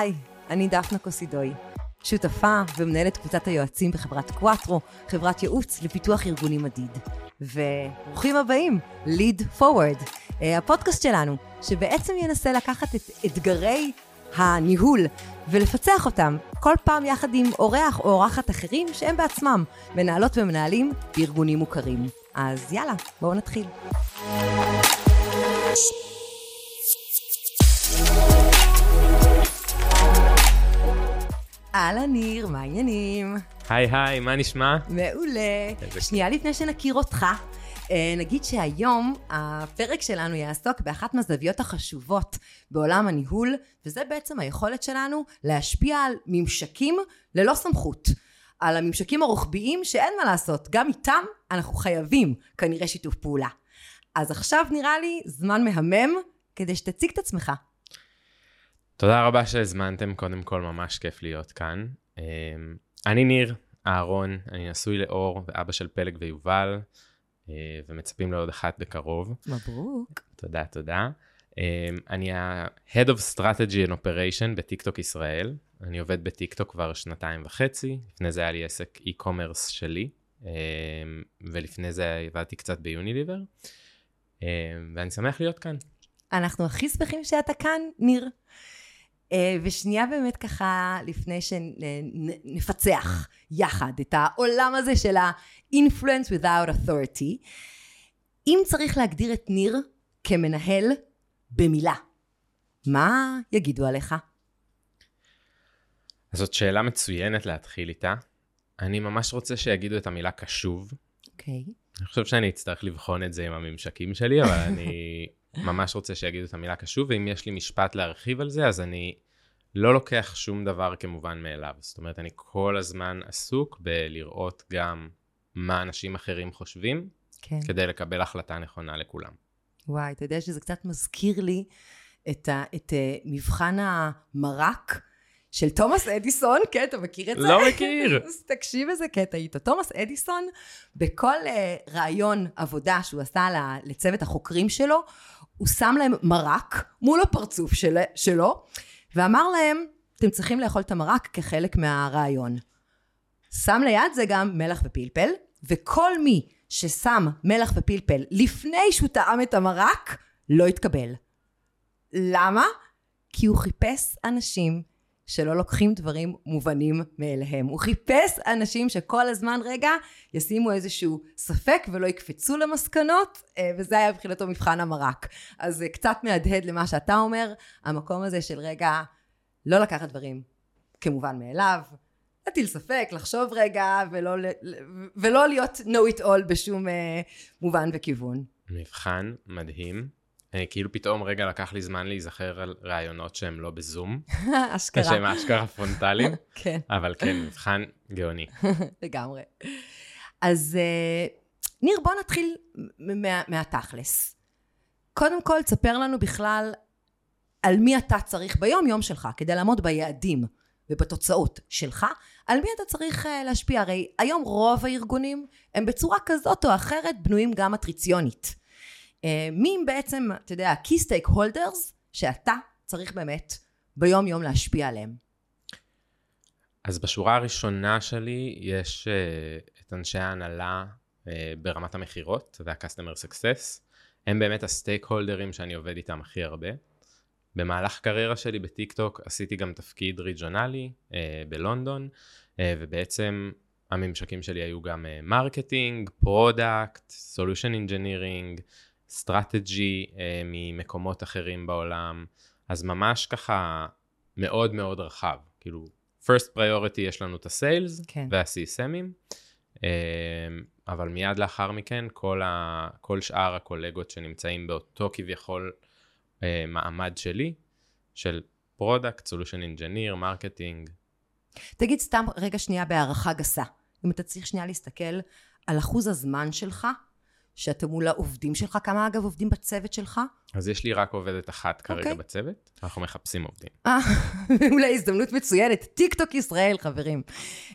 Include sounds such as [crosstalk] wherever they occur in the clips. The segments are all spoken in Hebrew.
היי, אני דפנה קוסידוי, שותפה ומנהלת קבוצת היועצים בחברת קוואטרו, חברת ייעוץ לפיתוח ארגוני מדיד. וברוכים הבאים, Lead Forward, אה, הפודקאסט שלנו, שבעצם ינסה לקחת את אתגרי הניהול ולפצח אותם כל פעם יחד עם אורח או אורחת אחרים שהם בעצמם מנהלות ומנהלים בארגונים מוכרים. אז יאללה, בואו נתחיל. אהלן ניר, מה העניינים? היי היי, מה נשמע? מעולה. שנייה לפני שנכיר אותך, אה, נגיד שהיום הפרק שלנו יעסוק באחת מהזוויות החשובות בעולם הניהול, וזה בעצם היכולת שלנו להשפיע על ממשקים ללא סמכות. על הממשקים הרוחביים שאין מה לעשות, גם איתם אנחנו חייבים כנראה שיתוף פעולה. אז עכשיו נראה לי זמן מהמם כדי שתציג את עצמך. תודה רבה שהזמנתם, קודם כל ממש כיף להיות כאן. אמ, אני ניר אהרון, אני נשוי לאור ואבא של פלג ויובל, אה, ומצפים לעוד אחת בקרוב. מברוק. תודה, תודה. אמ, אני ה-Head of Strategy and Operation בטיקטוק ישראל. אני עובד בטיקטוק כבר שנתיים וחצי, לפני זה היה לי עסק e-commerce שלי, אמ, ולפני זה עבדתי קצת ביוניליבר, ואני שמח להיות כאן. אנחנו הכי שמחים שאתה כאן, ניר. אה, ושנייה באמת ככה, לפני שנפצח יחד את העולם הזה של ה-influence without authority, אם צריך להגדיר את ניר כמנהל במילה, מה יגידו עליך? זאת שאלה מצוינת להתחיל איתה. אני ממש רוצה שיגידו את המילה קשוב. אוקיי. Okay. אני חושב שאני אצטרך לבחון את זה עם הממשקים שלי, אבל אני [laughs] ממש רוצה שיגידו את המילה קשוב, ואם יש לי משפט להרחיב על זה, אז אני לא לוקח שום דבר כמובן מאליו. זאת אומרת, אני כל הזמן עסוק בלראות גם מה אנשים אחרים חושבים, כן. כדי לקבל החלטה נכונה לכולם. וואי, אתה יודע שזה קצת מזכיר לי את, ה, את uh, מבחן המרק של תומאס אדיסון, כן, אתה מכיר את זה? לא מכיר. [laughs] אז תקשיב איזה קטע איתו. תומאס אדיסון, בכל uh, רעיון עבודה שהוא עשה לצוות החוקרים שלו, הוא שם להם מרק מול הפרצוף של, שלו, ואמר להם, אתם צריכים לאכול את המרק כחלק מהרעיון. שם ליד זה גם מלח ופלפל, וכל מי ששם מלח ופלפל לפני שהוא טעם את המרק, לא יתקבל. למה? כי הוא חיפש אנשים שלא לוקחים דברים מובנים מאליהם. הוא חיפש אנשים שכל הזמן רגע ישימו איזשהו ספק ולא יקפצו למסקנות, אה, וזה היה מבחינתו מבחן המרק. אז זה קצת מהדהד למה שאתה אומר, המקום הזה של רגע לא לקחת דברים כמובן מאליו, להטיל ספק, לחשוב רגע, ולא, ולא להיות know it all בשום uh, מובן וכיוון. מבחן מדהים. אה, כאילו פתאום רגע לקח לי זמן להיזכר על רעיונות שהם לא בזום. [laughs] אשכרה. שהם אשכרה פרונטליים. [laughs] כן. אבל כן, מבחן גאוני. [laughs] לגמרי. אז אה, ניר, בוא נתחיל מה, מהתכלס. קודם כל, תספר לנו בכלל על מי אתה צריך ביום יום שלך, כדי לעמוד ביעדים ובתוצאות שלך, על מי אתה צריך אה, להשפיע. הרי היום רוב הארגונים הם בצורה כזאת או אחרת בנויים גם מטריציונית. אה, מי בעצם, אתה יודע, ה-key stakeholders שאתה צריך באמת ביום יום להשפיע עליהם? אז בשורה הראשונה שלי יש אה, את אנשי ההנהלה אה, ברמת המכירות וה-customer success. הם באמת ה stakeholder ים שאני עובד איתם הכי הרבה. במהלך קריירה שלי בטיק טוק עשיתי גם תפקיד ריג'ונלי אה, בלונדון, אה, ובעצם הממשקים שלי היו גם marketing, product, solution engineering, strategy אה, ממקומות אחרים בעולם, אז ממש ככה מאוד מאוד רחב, כאילו first priority יש לנו את ה sales כן. וה-CSM ים, אה, אבל מיד לאחר מכן כל, ה, כל שאר הקולגות שנמצאים באותו כביכול אה, מעמד שלי, של product, solution engineer, marketing. תגיד סתם רגע שנייה בהערכה גסה, אם אתה צריך שנייה להסתכל על אחוז הזמן שלך שאתה מול העובדים שלך, כמה אגב עובדים בצוות שלך? אז יש לי רק עובדת אחת כרגע okay. אוקיי. בצוות, אנחנו מחפשים עובדים. אה, [laughs] אולי הזדמנות מצוינת, טיק טוק ישראל חברים.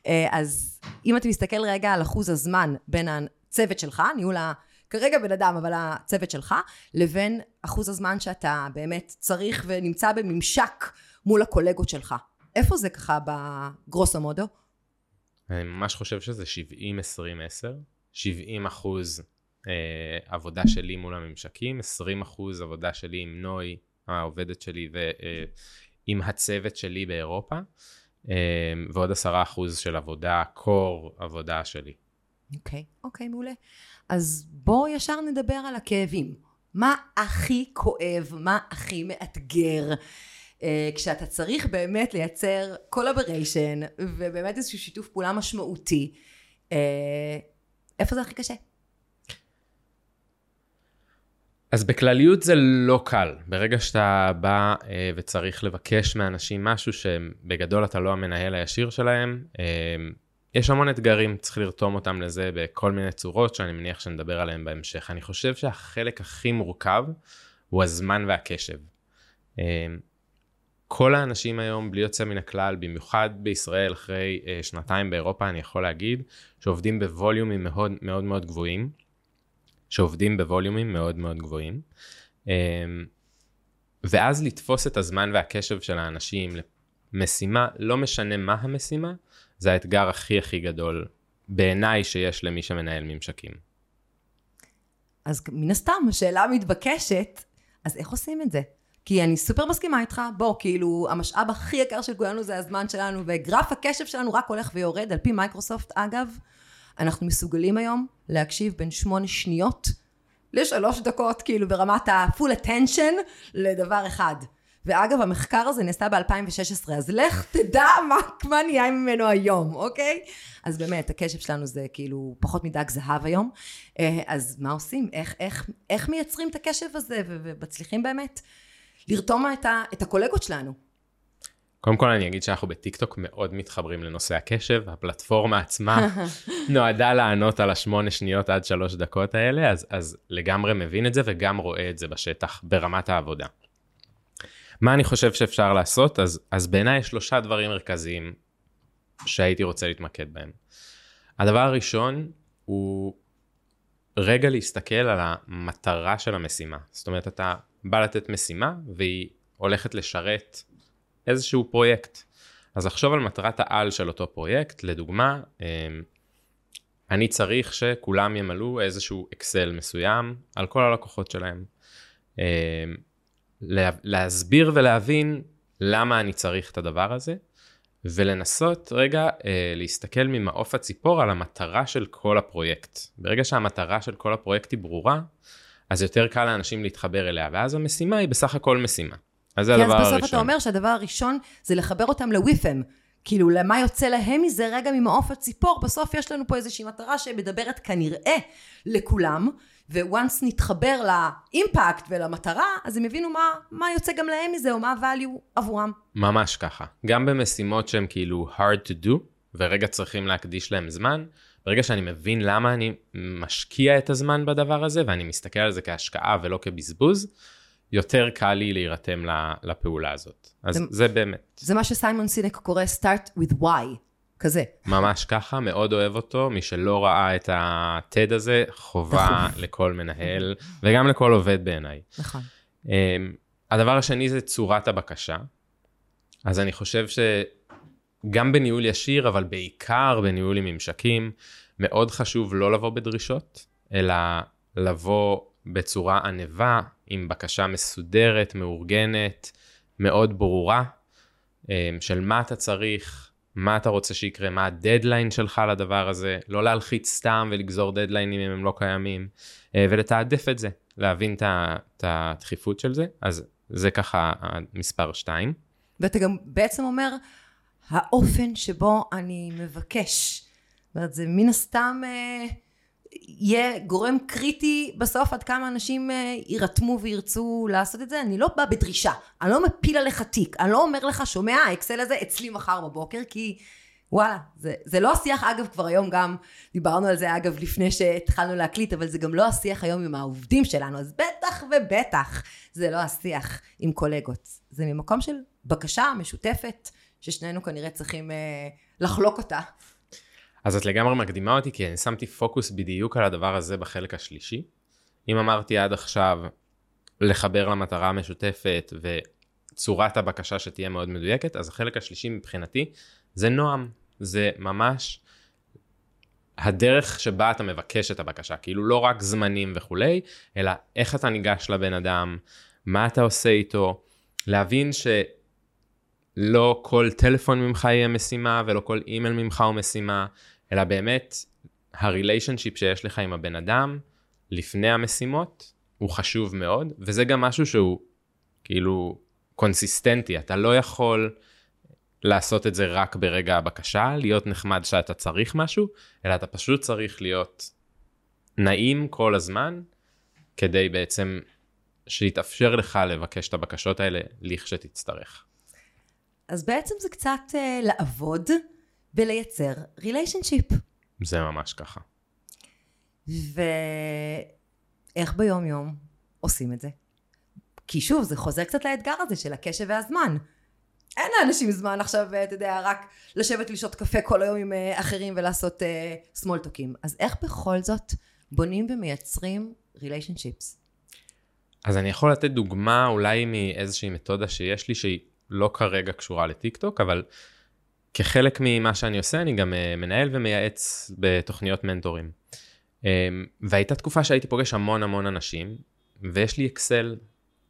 אה, אז אם אתה מסתכל רגע על אחוז הזמן בין הצוות שלך, ניהול ה... כרגע בן אדם, אבל הצוות שלך, לבין אחוז הזמן שאתה באמת צריך ונמצא בממשק מול הקולגות שלך. איפה זה ככה בגרוסו מודו? אני ממש חושב שזה 70-20-10. 70 אחוז עבודה שלי מול הממשקים, 20 אחוז עבודה שלי עם נוי, העובדת שלי, ועם אה, הצוות שלי באירופה, אה, ועוד 10 אחוז של עבודה, קור עבודה שלי. אוקיי, okay, אוקיי, okay, מעולה. אז בואו ישר נדבר על הכאבים. מה הכי כואב, מה הכי מאתגר, אה, כשאתה צריך באמת לייצר collaboration, ובאמת איזשהו שיתוף פעולה משמעותי, אה, איפה זה הכי קשה? אז בכלליות זה לא קל. ברגע שאתה בא אה, וצריך לבקש מאנשים משהו שבגדול אתה לא המנהל הישיר שלהם, אה, יש המון אתגרים, צריך לרתום אותם לזה בכל מיני צורות שאני מניח שנדבר עליהם בהמשך. אני חושב שהחלק הכי מורכב הוא הזמן והקשב. אה, כל האנשים היום, בלי יוצא מן הכלל, במיוחד בישראל אחרי אה, שנתיים באירופה, אני יכול להגיד, שעובדים בווליומים מאוד מאוד מאוד גבוהים, שעובדים בווליומים מאוד מאוד גבוהים, אה, ואז לתפוס את הזמן והקשב של האנשים למשימה, לא משנה מה המשימה, זה האתגר הכי הכי גדול בעיניי שיש למי שמנהל ממשקים. אז מן הסתם, השאלה המתבקשת, אז איך עושים את זה? כי אני סופר מסכימה איתך, בוא, כאילו, המשאב הכי יקר של כולנו זה הזמן שלנו, וגרף הקשב שלנו רק הולך ויורד, על פי מייקרוסופט אגב, אנחנו מסוגלים היום להקשיב בין שמונה שניות לשלוש דקות, כאילו ברמת ה-full attention לדבר אחד. ואגב, המחקר הזה נעשה ב-2016, אז לך תדע מה, מה נהיה ממנו היום, אוקיי? אז באמת, הקשב שלנו זה כאילו פחות מדג זהב היום. אה, אז מה עושים? איך, איך, איך מייצרים את הקשב הזה ומצליחים באמת לרתום את, ה, את הקולגות שלנו? קודם כל אני אגיד שאנחנו בטיקטוק מאוד מתחברים לנושא הקשב, הפלטפורמה עצמה [laughs] נועדה לענות על השמונה שניות עד שלוש דקות האלה, אז, אז לגמרי מבין את זה וגם רואה את זה בשטח ברמת העבודה. מה אני חושב שאפשר לעשות? אז, אז בעיניי יש שלושה דברים מרכזיים שהייתי רוצה להתמקד בהם. הדבר הראשון הוא רגע להסתכל על המטרה של המשימה. זאת אומרת, אתה בא לתת משימה והיא הולכת לשרת איזשהו פרויקט. אז לחשוב על מטרת העל של אותו פרויקט, לדוגמה, אמ, אני צריך שכולם ימלאו איזשהו אקסל מסוים על כל הלקוחות שלהם. אמ, להסביר ולהבין למה אני צריך את הדבר הזה, ולנסות רגע אה, להסתכל ממעוף הציפור על המטרה של כל הפרויקט. ברגע שהמטרה של כל הפרויקט היא ברורה, אז יותר קל לאנשים להתחבר אליה, ואז המשימה היא בסך הכל משימה. אז זה הדבר הראשון. כי אז בסוף אתה אומר שהדבר הראשון זה לחבר אותם לוויפם. כאילו, למה יוצא להם מזה רגע ממעוף הציפור? בסוף יש לנו פה איזושהי מטרה שמדברת כנראה לכולם, וואנס נתחבר לאימפקט ולמטרה, אז הם יבינו מה, מה יוצא גם להם מזה, או מה ה-value עבורם. ממש ככה. גם במשימות שהן כאילו hard to do, ורגע צריכים להקדיש להם זמן, ברגע שאני מבין למה אני משקיע את הזמן בדבר הזה, ואני מסתכל על זה כהשקעה ולא כבזבוז, יותר קל לי להירתם לפעולה הזאת. אז זה, זה באמת. זה מה שסיימון סינק קורא start with why. כזה. ממש ככה, מאוד אוהב אותו. מי שלא ראה את ה-TED הזה, חובה לכל מנהל, וגם לכל עובד בעיניי. נכון. Um, הדבר השני זה צורת הבקשה. אז אני חושב שגם בניהול ישיר, אבל בעיקר בניהול עם ממשקים, מאוד חשוב לא לבוא בדרישות, אלא לבוא בצורה ענבה, עם בקשה מסודרת, מאורגנת, מאוד ברורה, אמ, של מה אתה צריך, מה אתה רוצה שיקרה, מה הדדליין שלך לדבר הזה, לא להלחיץ סתם ולגזור דדליינים אם הם לא קיימים, אה, ולתעדף את זה, להבין את הדחיפות של זה, אז זה ככה המספר 2. ואתה גם בעצם אומר, האופן שבו אני מבקש. זאת אומרת, זה מן הסתם... אה... יהיה גורם קריטי בסוף עד כמה אנשים אה, יירתמו וירצו לעשות את זה. אני לא באה בדרישה, אני לא מפיל עליך תיק, אני לא אומר לך, שומע, האקסל הזה אצלי מחר בבוקר, כי וואלה, זה, זה לא השיח, אגב, כבר היום גם, דיברנו על זה אגב לפני שהתחלנו להקליט, אבל זה גם לא השיח היום עם העובדים שלנו, אז בטח ובטח זה לא השיח עם קולגות. זה ממקום של בקשה משותפת, ששנינו כנראה צריכים אה, לחלוק אותה. אז את לגמרי מקדימה אותי, כי אני שמתי פוקוס בדיוק על הדבר הזה בחלק השלישי. אם אמרתי עד עכשיו לחבר למטרה המשותפת צורת הבקשה שתהיה מאוד מדויקת, אז החלק השלישי מבחינתי זה נועם, זה ממש הדרך שבה אתה מבקש את הבקשה, כאילו לא רק זמנים וכולי, אלא איך אתה ניגש לבן אדם, מה אתה עושה איתו, להבין שלא כל טלפון ממך יהיה משימה ולא כל אימייל ממך הוא משימה, אלא באמת הריליישנשיפ שיש לך עם הבן אדם לפני המשימות הוא חשוב מאוד, וזה גם משהו שהוא כאילו קונסיסטנטי, אתה לא יכול לעשות את זה רק ברגע הבקשה, להיות נחמד שאתה צריך משהו, אלא אתה פשוט צריך להיות נעים כל הזמן, כדי בעצם שיתאפשר לך לבקש את הבקשות האלה לכשתצטרך. אז בעצם זה קצת אה, לעבוד ולייצר relationship. זה ממש ככה. ואיך ביום יום עושים את זה? כי שוב, זה חוזר קצת לאתגר הזה של הקשב והזמן. אין לאנשים זמן עכשיו, אתה יודע, רק לשבת לשתות קפה כל היום עם אה, אחרים ולעשות סמולטוקים. Uh, אז איך בכל זאת בונים ומייצרים ריליישנשיפס? אז אני יכול לתת דוגמה אולי מאיזושהי מתודה שיש לי שהיא לא כרגע קשורה לטיק טוק, אבל כחלק ממה שאני עושה אני גם uh, מנהל ומייעץ בתוכניות מנטורים. Um, והייתה תקופה שהייתי פוגש המון המון אנשים, ויש לי אקסל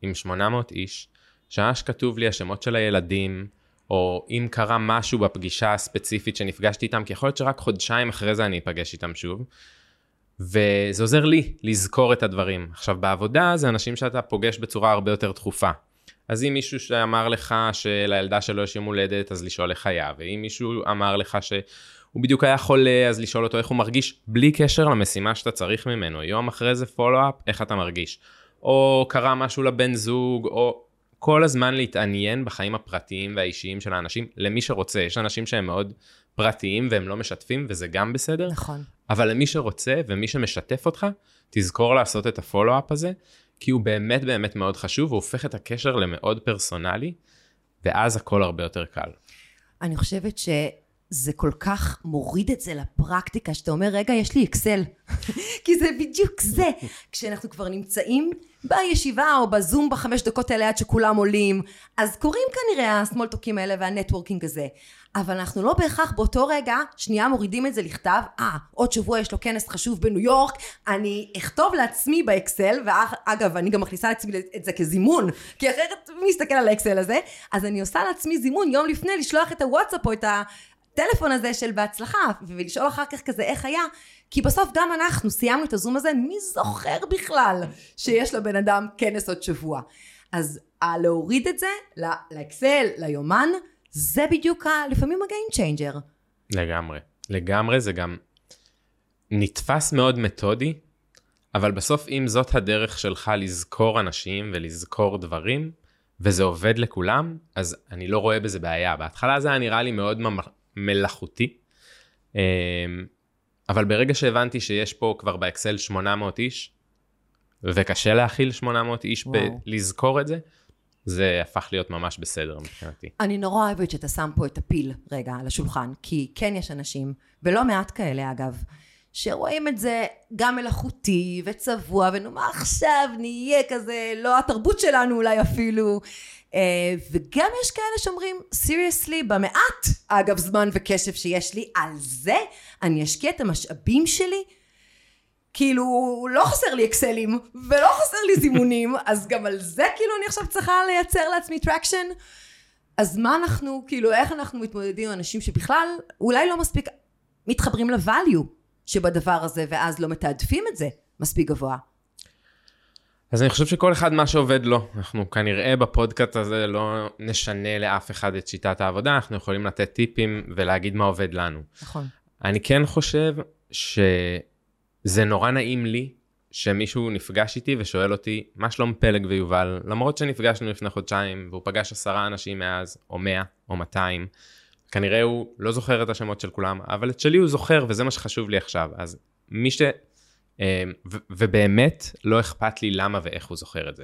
עם 800 איש, שממש כתוב לי השמות של הילדים, או אם קרה משהו בפגישה הספציפית שנפגשתי איתם, כי יכול להיות שרק חודשיים אחרי זה אני אפגש איתם שוב. וזה עוזר לי לזכור את הדברים. עכשיו, בעבודה זה אנשים שאתה פוגש בצורה הרבה יותר תכופה. אז אם מישהו שאמר לך שלילדה שלו יש יום הולדת, אז לשאול איך היה, ואם מישהו אמר לך שהוא בדיוק היה חולה, אז לשאול אותו איך הוא מרגיש, בלי קשר למשימה שאתה צריך ממנו. יום אחרי זה פולו-אפ, איך אתה מרגיש. או קרה משהו לבן זוג, או כל הזמן להתעניין בחיים הפרטיים והאישיים של האנשים, למי שרוצה. יש אנשים שהם מאוד פרטיים והם לא משתפים, וזה גם בסדר. נכון. אבל למי שרוצה ומי שמשתף אותך, תזכור לעשות את הפולו-אפ הזה, כי הוא באמת באמת מאוד חשוב, הוא הופך את הקשר למאוד פרסונלי, ואז הכל הרבה יותר קל. אני חושבת ש... זה כל כך מוריד את זה לפרקטיקה, שאתה אומר, רגע, יש לי אקסל. [laughs] כי זה בדיוק זה. כשאנחנו כבר נמצאים בישיבה או בזום בחמש דקות האלה עד שכולם עולים, אז קורים כנראה הסמולטוקים האלה והנטוורקינג הזה. אבל אנחנו לא בהכרח באותו רגע, שנייה מורידים את זה לכתב, אה, ah, עוד שבוע יש לו כנס חשוב בניו יורק, אני אכתוב לעצמי באקסל, ואגב, אני גם מכניסה לעצמי את זה כזימון, כי אחרת מי יסתכל על האקסל הזה, אז אני עושה לעצמי זימון יום לפני לשלוח את הוואטסאפ או את. הטלפון הזה של בהצלחה, ולשאול אחר כך כזה איך היה, כי בסוף גם אנחנו סיימנו את הזום הזה, מי זוכר בכלל שיש לבן אדם כנס עוד שבוע. אז להוריד את זה לאקסל, ליומן, זה בדיוק ה, לפעמים ה game changer. לגמרי. לגמרי זה גם נתפס מאוד מתודי, אבל בסוף אם זאת הדרך שלך לזכור אנשים ולזכור דברים, וזה עובד לכולם, אז אני לא רואה בזה בעיה. בהתחלה זה היה נראה לי מאוד מלאכותי. אמ, אבל ברגע שהבנתי שיש פה כבר באקסל 800 איש, וקשה להכיל 800 איש בלזכור את זה, זה הפך להיות ממש בסדר מבחינתי. אני נורא אוהבת שאתה שם פה את הפיל רגע על השולחן, כי כן יש אנשים, ולא מעט כאלה אגב, שרואים את זה גם מלאכותי וצבוע, ונו מה עכשיו נהיה כזה, לא התרבות שלנו אולי אפילו, אה, וגם יש כאלה שאומרים, seriously, במעט, אגב, זמן וקשב שיש לי, על זה אני אשקיע את המשאבים שלי. כאילו, לא חסר לי אקסלים, ולא חסר לי זימונים, [laughs] אז גם על זה כאילו אני עכשיו צריכה לייצר לעצמי traction. אז מה אנחנו, כאילו, איך אנחנו מתמודדים עם אנשים שבכלל אולי לא מספיק מתחברים ל value שבדבר הזה, ואז לא מתעדפים את זה מספיק גבוה. אז אני חושב שכל אחד מה שעובד לו. אנחנו כנראה בפודקאסט הזה לא נשנה לאף אחד את שיטת העבודה, אנחנו יכולים לתת טיפים ולהגיד מה עובד לנו. נכון. אני כן חושב שזה נורא נעים לי שמישהו נפגש איתי ושואל אותי, מה שלום פלג ויובל? למרות שנפגשנו לפני חודשיים והוא פגש עשרה אנשים מאז, או מאה, או מאתיים. כנראה הוא לא זוכר את השמות של כולם, אבל את שלי הוא זוכר וזה מה שחשוב לי עכשיו. אז מי ש... אמ, ובאמת לא אכפת לי למה ואיך הוא זוכר את זה.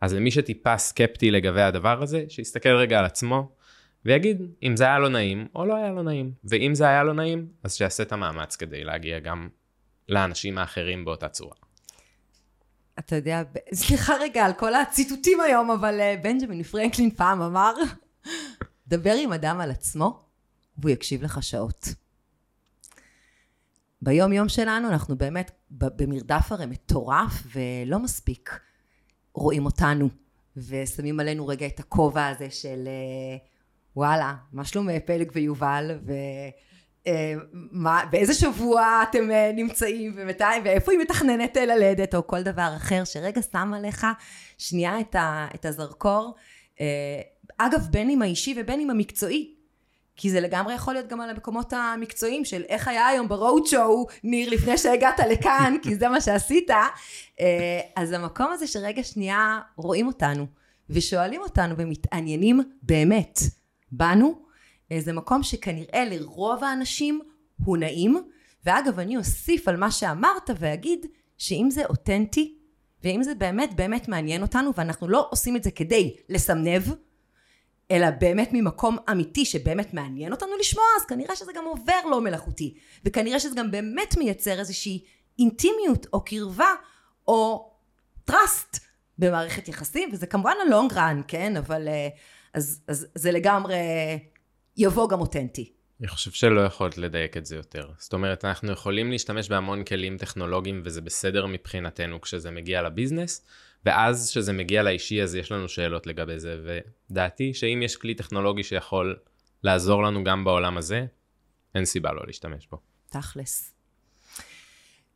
אז למי שטיפה סקפטי לגבי הדבר הזה, שיסתכל רגע על עצמו ויגיד אם זה היה לו נעים או לא היה לו נעים. ואם זה היה לו נעים, אז שיעשה את המאמץ כדי להגיע גם לאנשים האחרים באותה צורה. אתה יודע, [laughs] סליחה רגע על כל הציטוטים היום, אבל אה, בנג'מין פרנקלין פעם אמר, [laughs] דבר עם אדם על עצמו, והוא יקשיב לך שעות. ביום יום שלנו אנחנו באמת במרדף הרי מטורף ולא מספיק רואים אותנו ושמים עלינו רגע את הכובע הזה של אה, וואלה, מה שלום פלג ויובל ו... אה, מה, באיזה שבוע אתם אה, נמצאים ומתי, ואיפה היא מתכננת ללדת, או כל דבר אחר, שרגע שם עליך שנייה את, ה, את הזרקור. אגב, בין אם האישי ובין אם המקצועי, כי זה לגמרי יכול להיות גם על המקומות המקצועיים של איך היה היום ברוד שואו, ניר, לפני שהגעת לכאן, כי זה מה שעשית. אה, אז המקום הזה שרגע שנייה רואים אותנו, ושואלים אותנו ומתעניינים באמת בנו, אה, זה מקום שכנראה לרוב האנשים הוא נעים. ואגב, אני אוסיף על מה שאמרת ואגיד שאם זה אותנטי, ואם זה באמת באמת מעניין אותנו, ואנחנו לא עושים את זה כדי לסמנב, אלא באמת ממקום אמיתי שבאמת מעניין אותנו לשמוע, אז כנראה שזה גם עובר לא מלאכותי. וכנראה שזה גם באמת מייצר איזושהי אינטימיות או קרבה או טראסט במערכת יחסים, וזה כמובן הלונג רן, כן? אבל אה, אז, אז זה לגמרי יבוא גם אותנטי. אני חושב שלא יכולת לדייק את זה יותר. זאת אומרת, אנחנו יכולים להשתמש בהמון כלים טכנולוגיים וזה בסדר מבחינתנו כשזה מגיע לביזנס, ואז כשזה מגיע לאישי אז יש לנו שאלות לגבי זה, ודעתי שאם יש כלי טכנולוגי שיכול לעזור לנו גם בעולם הזה, אין סיבה לא להשתמש בו. תכלס.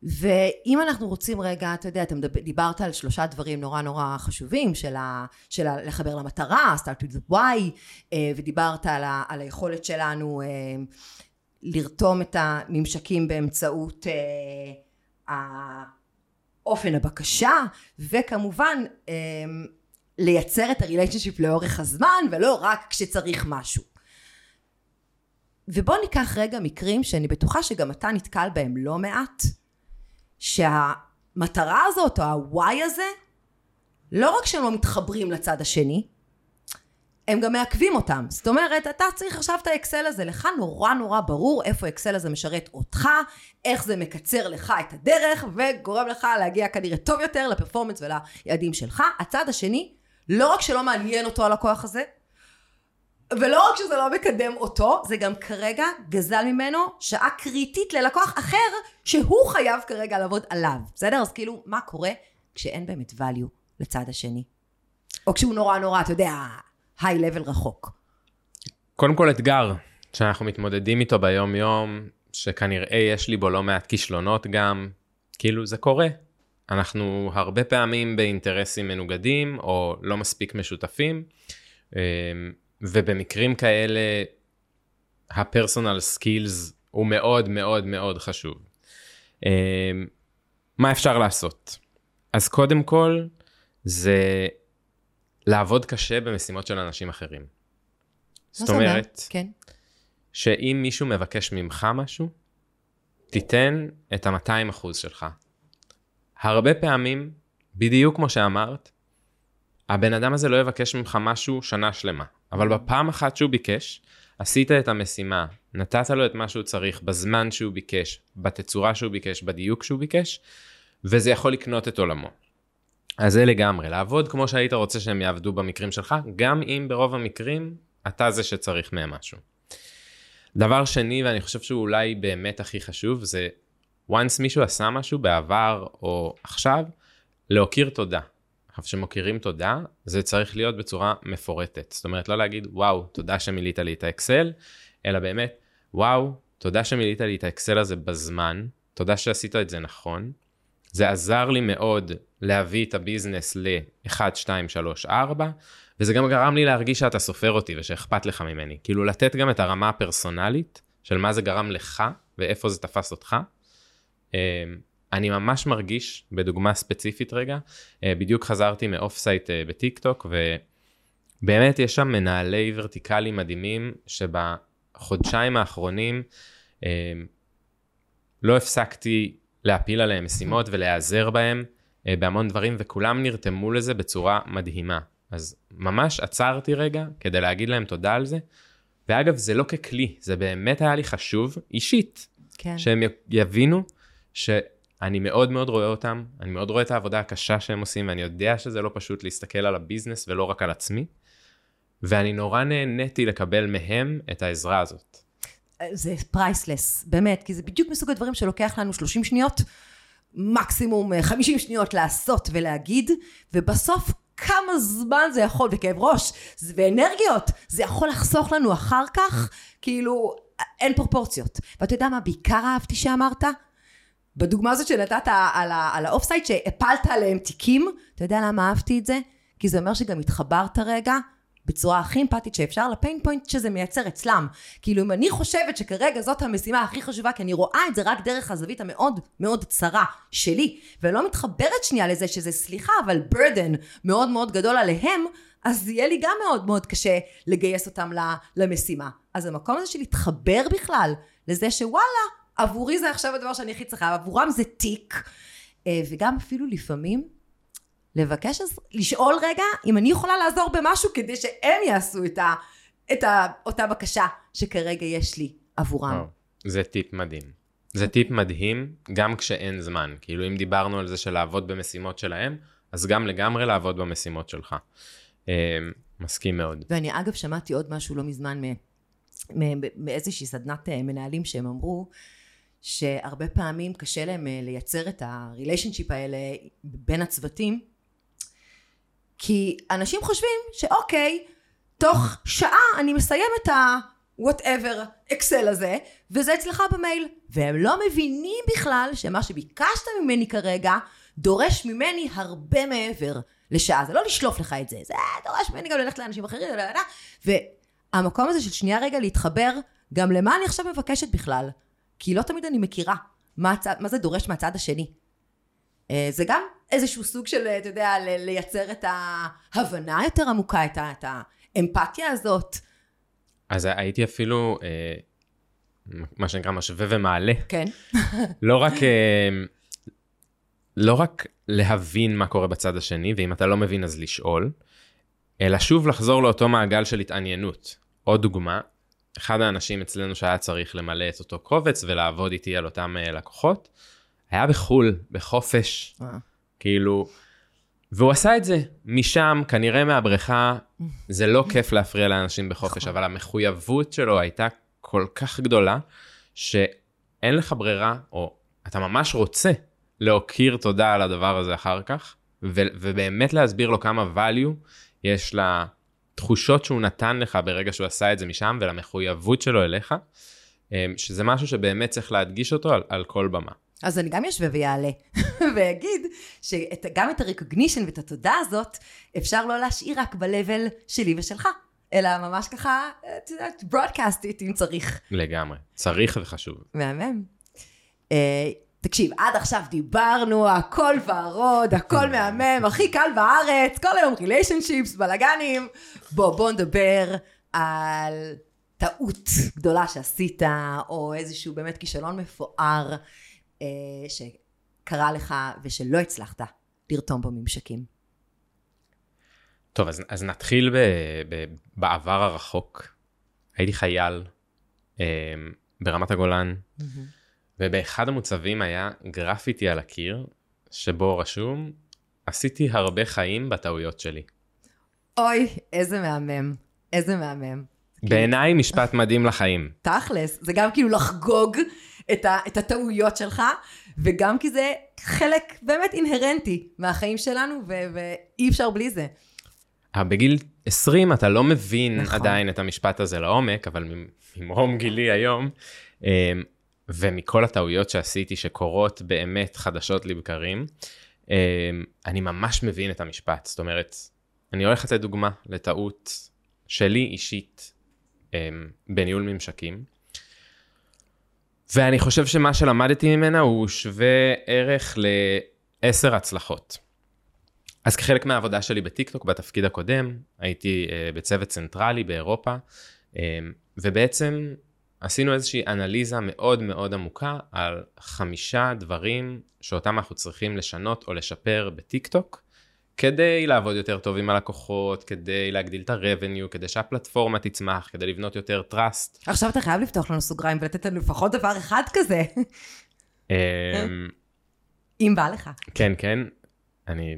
ואם אנחנו רוצים רגע, אתה יודע, אתה דיברת על שלושה דברים נורא נורא חשובים, של, ה, של ה, לחבר למטרה, start with the why, אה, ודיברת על, ה, על היכולת שלנו אה, לרתום את הממשקים באמצעות אה, אופן הבקשה, וכמובן לייצר את הריליישנשיפ לאורך הזמן, ולא רק כשצריך משהו. ובוא ניקח רגע מקרים שאני בטוחה שגם אתה נתקל בהם לא מעט, שהמטרה הזאת או ה-why הזה, לא רק שהם לא מתחברים לצד השני, הם גם מעכבים אותם. זאת אומרת, אתה צריך עכשיו את האקסל הזה, לך נורא נורא ברור איפה האקסל הזה משרת אותך, איך זה מקצר לך את הדרך, וגורם לך להגיע כנראה טוב יותר לפרפורמנס וליעדים שלך. הצד השני, לא רק שלא מעניין אותו הלקוח הזה, ולא רק שזה לא מקדם אותו, זה גם כרגע גזל ממנו שעה קריטית ללקוח אחר שהוא חייב כרגע לעבוד עליו, בסדר? אז כאילו, מה קורה כשאין באמת value לצד השני? או כשהוא נורא נורא, אתה יודע, היי לבל רחוק. קודם כל אתגר שאנחנו מתמודדים איתו ביום יום, שכנראה יש לי בו לא מעט כישלונות גם, כאילו זה קורה. אנחנו הרבה פעמים באינטרסים מנוגדים או לא מספיק משותפים. ובמקרים כאלה הפרסונל סקילס הוא מאוד מאוד מאוד חשוב. אמ, מה אפשר לעשות? אז קודם כל זה לעבוד קשה במשימות של אנשים אחרים. זאת אומרת, כן. שאם מישהו מבקש ממך משהו, תיתן את ה-200% שלך. הרבה פעמים, בדיוק כמו שאמרת, הבן אדם הזה לא יבקש ממך משהו שנה שלמה. אבל בפעם אחת שהוא ביקש, עשית את המשימה, נתת לו את מה שהוא צריך בזמן שהוא ביקש, בתצורה שהוא ביקש, בדיוק שהוא ביקש, וזה יכול לקנות את עולמו. אז זה לגמרי, לעבוד כמו שהיית רוצה שהם יעבדו במקרים שלך, גם אם ברוב המקרים אתה זה שצריך מהם משהו. דבר שני, ואני חושב שהוא אולי באמת הכי חשוב, זה once מישהו עשה משהו בעבר או עכשיו, להכיר תודה. עכשיו, כשמוקירים תודה, זה צריך להיות בצורה מפורטת. זאת אומרת, לא להגיד, וואו, תודה שמילאת לי את האקסל, אלא באמת, וואו, תודה שמילאת לי את האקסל הזה בזמן, תודה שעשית את זה נכון. זה עזר לי מאוד להביא את ה business ל-1, 2, 3, 4, וזה גם גרם לי להרגיש שאתה סופר אותי ושאכפת לך ממני. כאילו, לתת גם את הרמה הפרסונלית של מה זה גרם לך ואיפה זה תפס אותך. אני ממש מרגיש, בדוגמה ספציפית רגע, אה, בדיוק חזרתי מ off-site אה, בטיק טוק, ובאמת יש שם מנהלי ורטיקלים מדהימים, שבחודשיים האחרונים אה, לא הפסקתי להפיל עליהם משימות ולהיעזר בהם בהמון דברים, וכולם נרתמו לזה בצורה מדהימה. אז ממש עצרתי רגע כדי להגיד להם תודה על זה. ואגב, זה לא ככלי, זה באמת היה לי חשוב אישית. כן. שהם יבינו ש... אני מאוד מאוד רואה אותם, אני מאוד רואה את העבודה הקשה שהם עושים, ואני יודע שזה לא פשוט להסתכל על הביזנס ולא רק על עצמי, ואני נורא נהניתי לקבל מהם את העזרה הזאת. זה priceless, באמת, כי זה בדיוק מסוג הדברים שלוקח לנו 30 שניות, מקסימום 50 שניות לעשות ולהגיד, ובסוף כמה זמן זה יכול, וכאב ראש, ואנרגיות, זה יכול לחסוך לנו אחר כך, כאילו, אין פרופורציות. ואתה יודע מה בעיקר אהבתי שאמרת? בדוגמה הזאת שנתת על, על האוף שהפלת עליהם תיקים, אתה יודע למה אהבתי את זה? כי זה אומר שגם התחברת רגע בצורה הכי אמפתית שאפשר לפיין פוינט שזה מייצר אצלם. כאילו אם אני חושבת שכרגע זאת המשימה הכי חשובה, כי אני רואה את זה רק דרך הזווית המאוד מאוד צרה שלי, ולא מתחברת שנייה לזה שזה סליחה, אבל burden מאוד מאוד גדול עליהם, אז יהיה לי גם מאוד מאוד קשה לגייס אותם למשימה. אז המקום הזה של להתחבר בכלל לזה שוואלה, עבורי זה עכשיו הדבר שאני הכי צריכה, עבורם זה תיק. אה, וגם אפילו לפעמים לבקש, לשאול רגע אם אני יכולה לעזור במשהו כדי שהם יעשו את, ה, את ה, אותה בקשה שכרגע יש לי עבורם. זה טיפ מדהים. זה טיפ מדהים גם כשאין זמן. כאילו אם דיברנו על זה של לעבוד במשימות שלהם, אז גם לגמרי לעבוד במשימות שלך. אה, מסכים מאוד. ואני אגב שמעתי עוד משהו לא מזמן מאיזושהי סדנת אה, מנהלים שהם אמרו שהרבה פעמים קשה להם אה, לייצר את הריליישנשיפ האלה בין הצוותים כי אנשים חושבים שאוקיי, תוך שעה אני מסיים את ה-whatever אקסל הזה, וזה אצלך במייל. והם לא מבינים בכלל שמה שביקשת ממני כרגע, דורש ממני הרבה מעבר לשעה. זה לא לשלוף לך את זה, זה דורש ממני גם ללכת לאנשים אחרים, והמקום הזה של שנייה רגע להתחבר, גם למה אני עכשיו מבקשת בכלל. כי לא תמיד אני מכירה מה, הצד, מה זה דורש מהצד השני. אה, זה גם איזשהו סוג של, אתה יודע, לייצר את ההבנה יותר עמוקה, את, את האמפתיה הזאת. אז הייתי אפילו, אה, מה שנקרא, משווה ומעלה. כן. [laughs] לא רק... אה, לא רק להבין מה קורה בצד השני, ואם אתה לא מבין אז לשאול, אלא שוב לחזור לאותו מעגל של התעניינות. עוד דוגמה, אחד האנשים אצלנו שהיה צריך למלא את אותו קובץ ולעבוד איתי על אותם לקוחות, היה בחו"ל, בחופש, אה. כאילו, והוא עשה את זה משם, כנראה מהבריכה, זה לא כיף להפריע לאנשים בחופש, נכון. אבל המחויבות שלו הייתה כל כך גדולה, שאין לך ברירה, או אתה ממש רוצה להוקיר תודה על הדבר הזה אחר כך, ו- ובאמת להסביר לו כמה value יש לתחושות שהוא נתן לך ברגע שהוא עשה את זה משם, ולמחויבות שלו אליך, אה, שזה משהו שבאמת צריך להדגיש אותו על, על כל במה. אז אני גם אשווה ויעלה, [laughs] ואגיד שגם את הרקוגנישן ואת התודה הזאת, אפשר לא להשאיר רק ב-level שלי ושלך, אלא ממש ככה, את יודעת, ברודקאסטית אם צריך. לגמרי, צריך וחשוב. מהמם. תקשיב, עד עכשיו דיברנו, הכל ורוד, הכל מהמם, הכי קל בארץ, כל היום ריליישנשיפס, בלאגנים. בוא, בוא נדבר על טעות גדולה שעשית, או איזשהו באמת כישלון מפואר. אה, שקרה לך ושלא הצלחת לרתום בממשקים? טוב, אז, אז נתחיל ב, ב, בעבר הרחוק. הייתי חייל אה, ברמת הגולן, mm-hmm. ובאחד המוצבים היה גרפיטי על הקיר, שבו רשום, עשיתי הרבה חיים בטעויות שלי. אוי, איזה מהמם, איזה מהמם. בעיניי משפט מדהים לחיים. [laughs] תכלס, זה גם כאילו לחגוג את, ה, את הטעויות שלך, וגם כי זה חלק באמת אינהרנטי מהחיים שלנו, ו, ואי אפשר בלי זה. בגיל 20 אתה לא מבין נכון. עדיין את המשפט הזה לעומק, אבל ממרום גילי היום, אמ, ומכל הטעויות שעשיתי שקורות באמת חדשות לבקרים, אמ, אני ממש מבין את המשפט. זאת אומרת, אני הולך לתת דוגמה לטעות שלי אישית אמ, בניהול ממשקים. ואני חושב שמה שלמדתי ממנה הוא שווה ערך לעשר הצלחות. אז כחלק מהעבודה שלי בטיקטוק בתפקיד הקודם, הייתי uh, בצוות צנטרלי באירופה, um, ובעצם עשינו איזושהי אנליזה מאוד מאוד עמוקה על חמישה דברים שאותם אנחנו צריכים לשנות או לשפר בטיקטוק, כדי לעבוד יותר טוב עם הלקוחות, כדי להגדיל את ה-revenue, כדי שהפלטפורמה תצמח, כדי לבנות יותר trust. עכשיו אתה חייב לפתוח לנו סוגריים ולתת לנו לפחות דבר אחד כזה. אמ, אם בא לך. כן, כן. אני...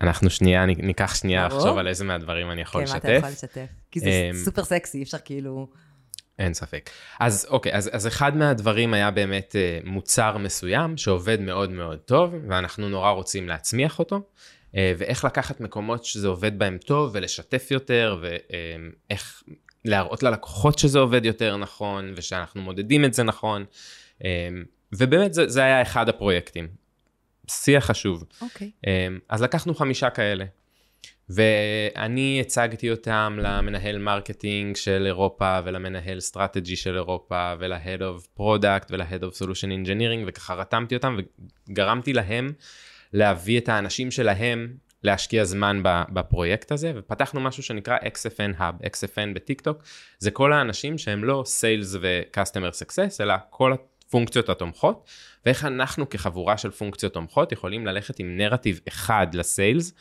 אנחנו שנייה, ניקח שנייה. לחשוב על איזה מהדברים אני יכול כן, מה אתה לשתף. יכול לשתף? כי זה אמ, סופר סקסי, אי אפשר כאילו... אין ספק. אז אוקיי, אז, אז אחד מהדברים היה באמת אה, מוצר מסוים שעובד מאוד מאוד טוב, ואנחנו נורא רוצים להצמיח אותו, אה, ואיך לקחת מקומות שזה עובד בהם טוב ולשתף יותר, ואיך להראות ללקוחות שזה עובד יותר נכון, ושאנחנו מודדים את זה נכון, אה, ובאמת זה, זה היה אחד הפרויקטים. שיח חשוב. אוקיי. אמ, אז לקחנו חמישה כאלה. ואני הצגתי אותם למנהל marketing של אירופה ולמנהל strategy של אירופה ול Head of Product ול Head of Solution Engineering וככה רתמתי אותם וגרמתי להם להביא את האנשים שלהם להשקיע זמן בפרויקט הזה ופתחנו משהו שנקרא XFN Hub, XFN בטיקטוק. זה כל האנשים שהם לא Sales ו-Customer Success אלא כל הפונקציות התומכות ואיך אנחנו כחבורה של פונקציות תומכות יכולים ללכת עם נרטיב אחד לסיילס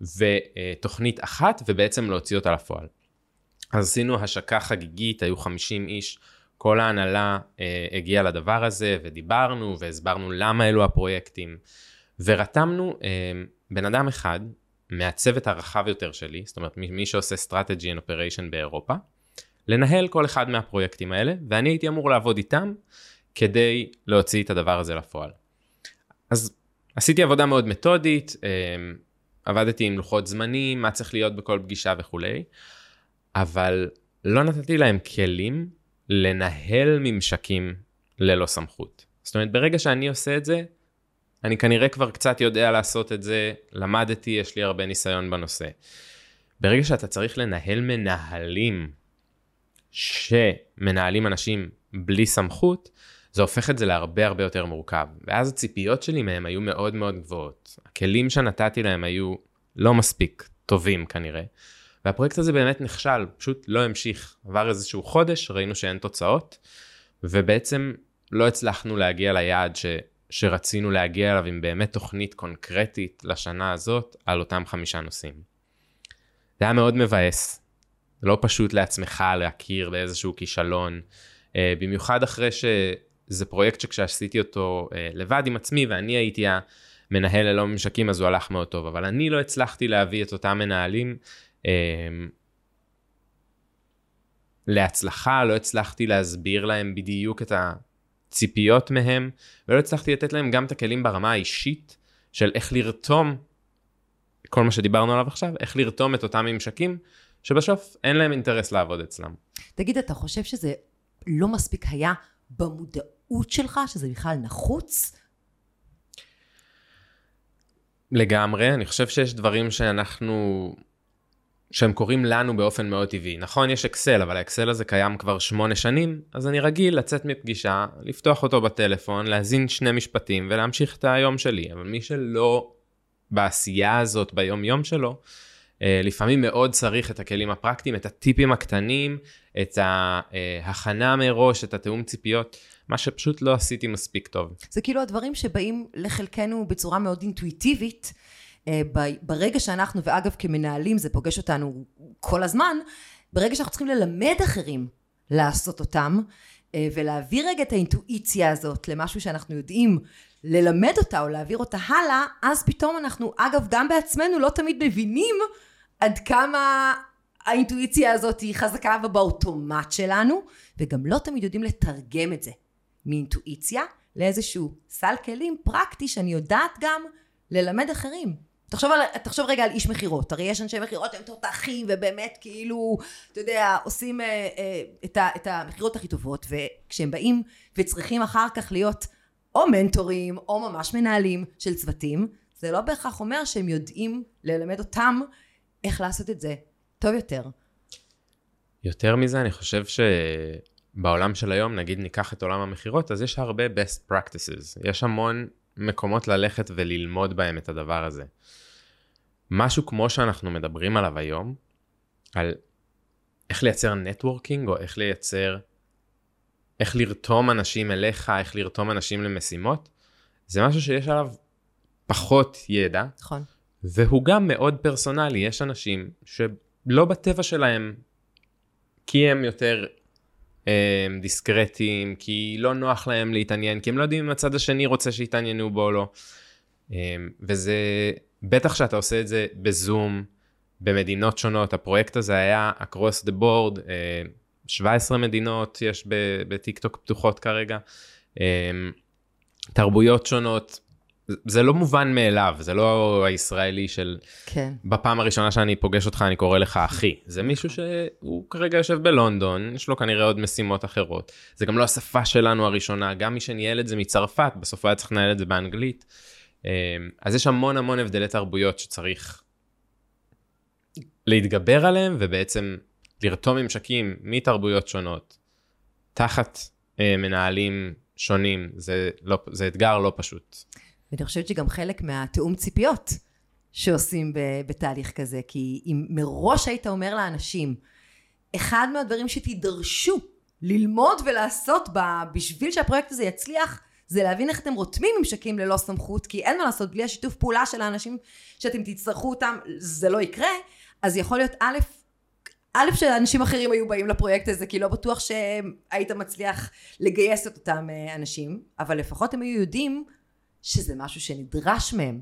ותוכנית אחת ובעצם להוציא אותה לפועל. אז עשינו השקה חגיגית, היו 50 איש, כל ההנהלה אה, הגיעה לדבר הזה ודיברנו והסברנו למה אלו הפרויקטים ורתמנו אה, בן אדם אחד מהצוות הרחב יותר שלי, זאת אומרת מי, שעושה strategy and operation באירופה, לנהל כל אחד מהפרויקטים האלה ואני הייתי אמור לעבוד איתם כדי להוציא את הדבר הזה לפועל. אז עשיתי עבודה מאוד מתודית, אה, עבדתי עם לוחות זמנים, מה צריך להיות בכל פגישה וכולי, אבל לא נתתי להם כלים לנהל ממשקים ללא סמכות. זאת אומרת, ברגע שאני עושה את זה, אני כנראה כבר קצת יודע לעשות את זה, למדתי, יש לי הרבה ניסיון בנושא. ברגע שאתה צריך לנהל מנהלים שמנהלים אנשים בלי סמכות, זה הופך את זה להרבה הרבה יותר מורכב. ואז הציפיות שלי מהם היו מאוד מאוד גבוהות. הכלים שנתתי להם היו לא מספיק טובים כנראה. והפרויקט הזה באמת נכשל, פשוט לא המשיך. עבר איזשהו חודש, ראינו שאין תוצאות, ובעצם לא הצלחנו להגיע ליעד ש, שרצינו להגיע אליו עם באמת תוכנית קונקרטית לשנה הזאת על אותם חמישה נושאים. זה היה מאוד מבאס. לא פשוט לעצמך להכיר באיזשהו כישלון, אה, במיוחד אחרי שזה פרויקט שכשעשיתי אותו אה, לבד עם עצמי ואני הייתי המנהל ללא ממשקים אז הוא הלך מאוד טוב, אבל אני לא הצלחתי להביא את אותם מנהלים אה, להצלחה, לא הצלחתי להסביר להם בדיוק את הציפיות מהם, ולא הצלחתי לתת להם גם את הכלים ברמה האישית של איך לרתום, כל מה שדיברנו עליו עכשיו, איך לרתום את אותם ממשקים, שבסוף אין להם אינטרס לעבוד אצלם. תגיד, אתה חושב שזה לא מספיק היה במודעות שלך, שזה בכלל נחוץ? לגמרי, אני חושב שיש דברים שאנחנו, שהם קורים לנו באופן מאוד טבעי. נכון, יש אקסל, אבל האקסל הזה קיים כבר שמונה שנים, אז אני רגיל לצאת מפגישה, לפתוח אותו בטלפון, להזין שני משפטים ולהמשיך את היום שלי. אבל מי שלא בעשייה הזאת ביום יום שלו, אה, לפעמים מאוד צריך את הכלים הפרקטיים, את הטיפים הקטנים, את ההכנה מראש, את התיאום ציפיות, מה שפשוט לא עשיתי מספיק טוב. זה כאילו הדברים שבאים לחלקנו בצורה מאוד אינטואיטיבית. אה, ברגע שאנחנו, ואגב כמנהלים זה פוגש אותנו כל הזמן, ברגע שאנחנו צריכים ללמד אחרים לעשות אותם, אה, ולהעביר רגע את האינטואיציה הזאת למשהו שאנחנו יודעים ללמד אותה או להעביר אותה הלאה, אז פתאום אנחנו, אגב, גם בעצמנו לא תמיד מבינים עד כמה האינטואיציה הזאת היא חזקה ובאוטומט שלנו, וגם לא תמיד יודעים לתרגם את זה מאינטואיציה לאיזשהו סל כלים פרקטי שאני יודעת גם ללמד אחרים. תחשוב, על, תחשוב רגע על איש מכירות, הרי יש אנשי מכירות שהם תותחים ובאמת כאילו, אתה יודע, עושים אה, אה, את, ה, את המכירות הכי טובות, וכשהם באים וצריכים אחר כך להיות או מנטורים או ממש מנהלים של צוותים, זה לא בהכרח אומר שהם יודעים ללמד אותם איך לעשות את זה טוב יותר. יותר מזה, אני חושב שבעולם של היום, נגיד ניקח את עולם המכירות, אז יש הרבה best practices. יש המון מקומות ללכת וללמוד בהם את הדבר הזה. משהו כמו שאנחנו מדברים עליו היום, על איך לייצר נטוורקינג, או איך לייצר, איך לרתום אנשים אליך, איך לרתום אנשים למשימות, זה משהו שיש עליו פחות ידע, נכון. והוא גם מאוד פרסונלי. יש אנשים שלא בטבע שלהם, כי הם יותר דיסקרטיים, כי לא נוח להם להתעניין, כי הם לא יודעים אם הצד השני רוצה שיתעניינו בו או לא. אה, וזה, בטח שאתה עושה את זה בזום, במדינות שונות, הפרויקט הזה היה across the board, 17 מדינות יש בטיק טוק פתוחות כרגע, תרבויות שונות, זה לא מובן מאליו, זה לא הישראלי של... כן. בפעם הראשונה שאני פוגש אותך אני קורא לך אחי. זה מישהו שהוא כרגע יושב בלונדון, יש לו כנראה עוד משימות אחרות. זה גם לא השפה שלנו הראשונה, גם מי שניהל את זה מצרפת, בסוף היה צריך לנהל את זה באנגלית. אמ, אז יש המון המון הבדלי תרבויות שצריך להתגבר עליהם, ובעצם לרתום ממשקים מתרבויות שונות, תחת אה, מנהלים שונים, זה, לא, זה אתגר לא פשוט. ואני חושבת שגם חלק מהתיאום ציפיות שעושים בתהליך כזה, כי אם מראש היית אומר לאנשים, אחד מהדברים שתידרשו ללמוד ולעשות בה, בשביל שהפרויקט הזה יצליח, זה להבין איך אתם רותמים ממשקים ללא סמכות, כי אין מה לעשות, בלי השיתוף פעולה של האנשים שאתם תצטרכו אותם, זה לא יקרה, אז יכול להיות א', א', שאנשים אחרים היו באים לפרויקט הזה, כי לא בטוח שהיית מצליח לגייס את אותם אה, אנשים, אבל לפחות הם היו יודעים שזה משהו שנדרש מהם.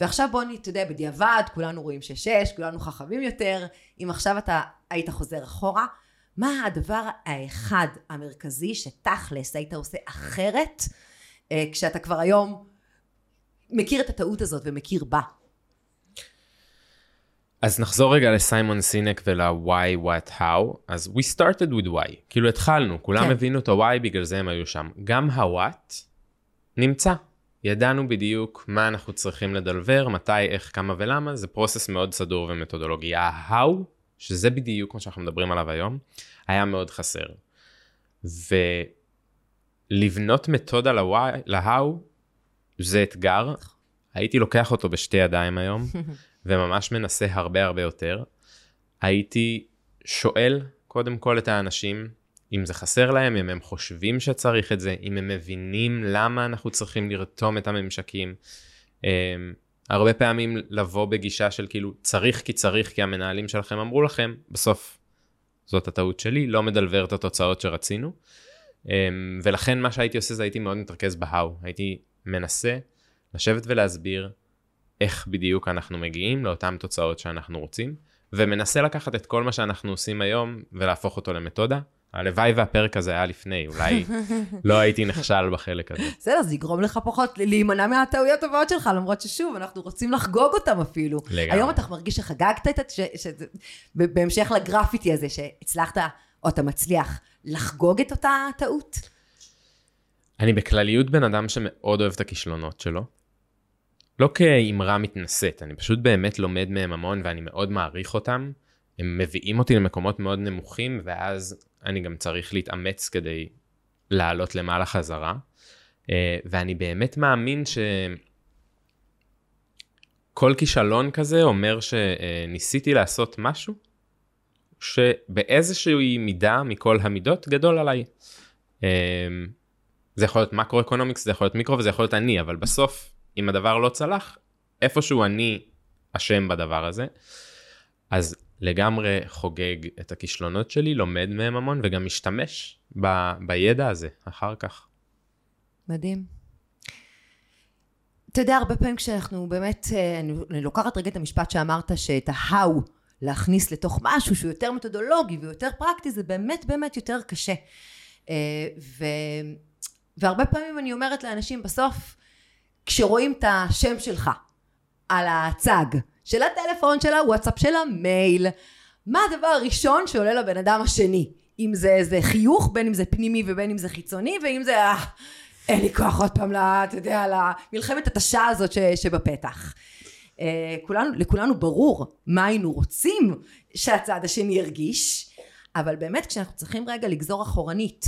ועכשיו בוא אתה יודע, בדיעבד, כולנו רואים שש, כולנו חכמים יותר, אם עכשיו אתה היית חוזר אחורה, מה הדבר האחד המרכזי שתכלס היית עושה אחרת, אה, כשאתה כבר היום מכיר את הטעות הזאת ומכיר בה? אז נחזור רגע לסיימון סינק ול-why, what, how. אז we started with why. כאילו התחלנו, כולם כן. הבינו את ה-why, בגלל זה הם היו שם. גם ה-what נמצא. ידענו בדיוק מה אנחנו צריכים לדלבר, מתי, איך, כמה ולמה, זה פרוסס מאוד סדור ומתודולוגי. ה-how, שזה בדיוק מה שאנחנו מדברים עליו היום, היה מאוד חסר. ולבנות מתודה ל-how זה אתגר, הייתי לוקח אותו בשתי ידיים היום, [laughs] וממש מנסה הרבה הרבה יותר. הייתי שואל קודם כל את האנשים, אם זה חסר להם, אם הם חושבים שצריך את זה, אם הם מבינים למה אנחנו צריכים לרתום את הממשקים. Um, הרבה פעמים לבוא בגישה של כאילו צריך כי צריך כי המנהלים שלכם אמרו לכם, בסוף זאת הטעות שלי, לא מדלבר את התוצאות שרצינו. Um, ולכן מה שהייתי עושה זה הייתי מאוד מתרכז בהאו, הייתי מנסה לשבת ולהסביר איך בדיוק אנחנו מגיעים לאותן תוצאות שאנחנו רוצים, ומנסה לקחת את כל מה שאנחנו עושים היום ולהפוך אותו למתודה. הלוואי והפרק הזה היה לפני, אולי [laughs] לא הייתי נכשל בחלק הזה. בסדר, זה יגרום לך פחות להימנע מהטעויות הבאות שלך, למרות ששוב, אנחנו רוצים לחגוג אותם אפילו. לגמרי. היום אתה מרגיש שחגגת את זה, בהמשך לגרפיטי הזה, שהצלחת, או אתה מצליח, לחגוג את אותה טעות? אני בכלליות בן אדם שמאוד אוהב את הכישלונות שלו. לא כאמרה מתנשאת, אני פשוט באמת לומד מהם המון ואני מאוד מעריך אותם. הם מביאים אותי למקומות מאוד נמוכים, ואז אני גם צריך להתאמץ כדי לעלות למעלה חזרה. אה, ואני באמת מאמין שכל כישלון כזה אומר שניסיתי לעשות משהו שבאיזושהי מידה מכל המידות גדול עליי. אה, זה יכול להיות מקרו-אקונומיקס, זה יכול להיות מיקרו וזה יכול להיות אני, אבל בסוף, אם הדבר לא צלח, איפשהו אני אשם בדבר הזה. אז לגמרי חוגג את הכישלונות שלי, לומד מהם המון וגם משתמש ב, בידע הזה אחר כך. מדהים. אתה יודע, הרבה פעמים כשאנחנו באמת, אה, אני, אני לוקחת רגע את המשפט שאמרת, שאת ה-how להכניס לתוך משהו שהוא יותר מתודולוגי ויותר פרקטי, זה באמת באמת יותר קשה. אה, ו, והרבה פעמים אני אומרת לאנשים, בסוף, כשרואים את השם שלך על הצג, של הטלפון, של הוואטסאפ, של המייל. מה הדבר הראשון שעולה לבן אדם השני? אם זה איזה חיוך, בין אם זה פנימי ובין אם זה חיצוני, ואם זה, אה, אין לי כוח עוד פעם, לה, אתה יודע, למלחמת התשה הזאת ש, שבפתח. אה, כולנו, לכולנו ברור מה היינו רוצים שהצד השני ירגיש, אבל באמת כשאנחנו צריכים רגע לגזור אחורנית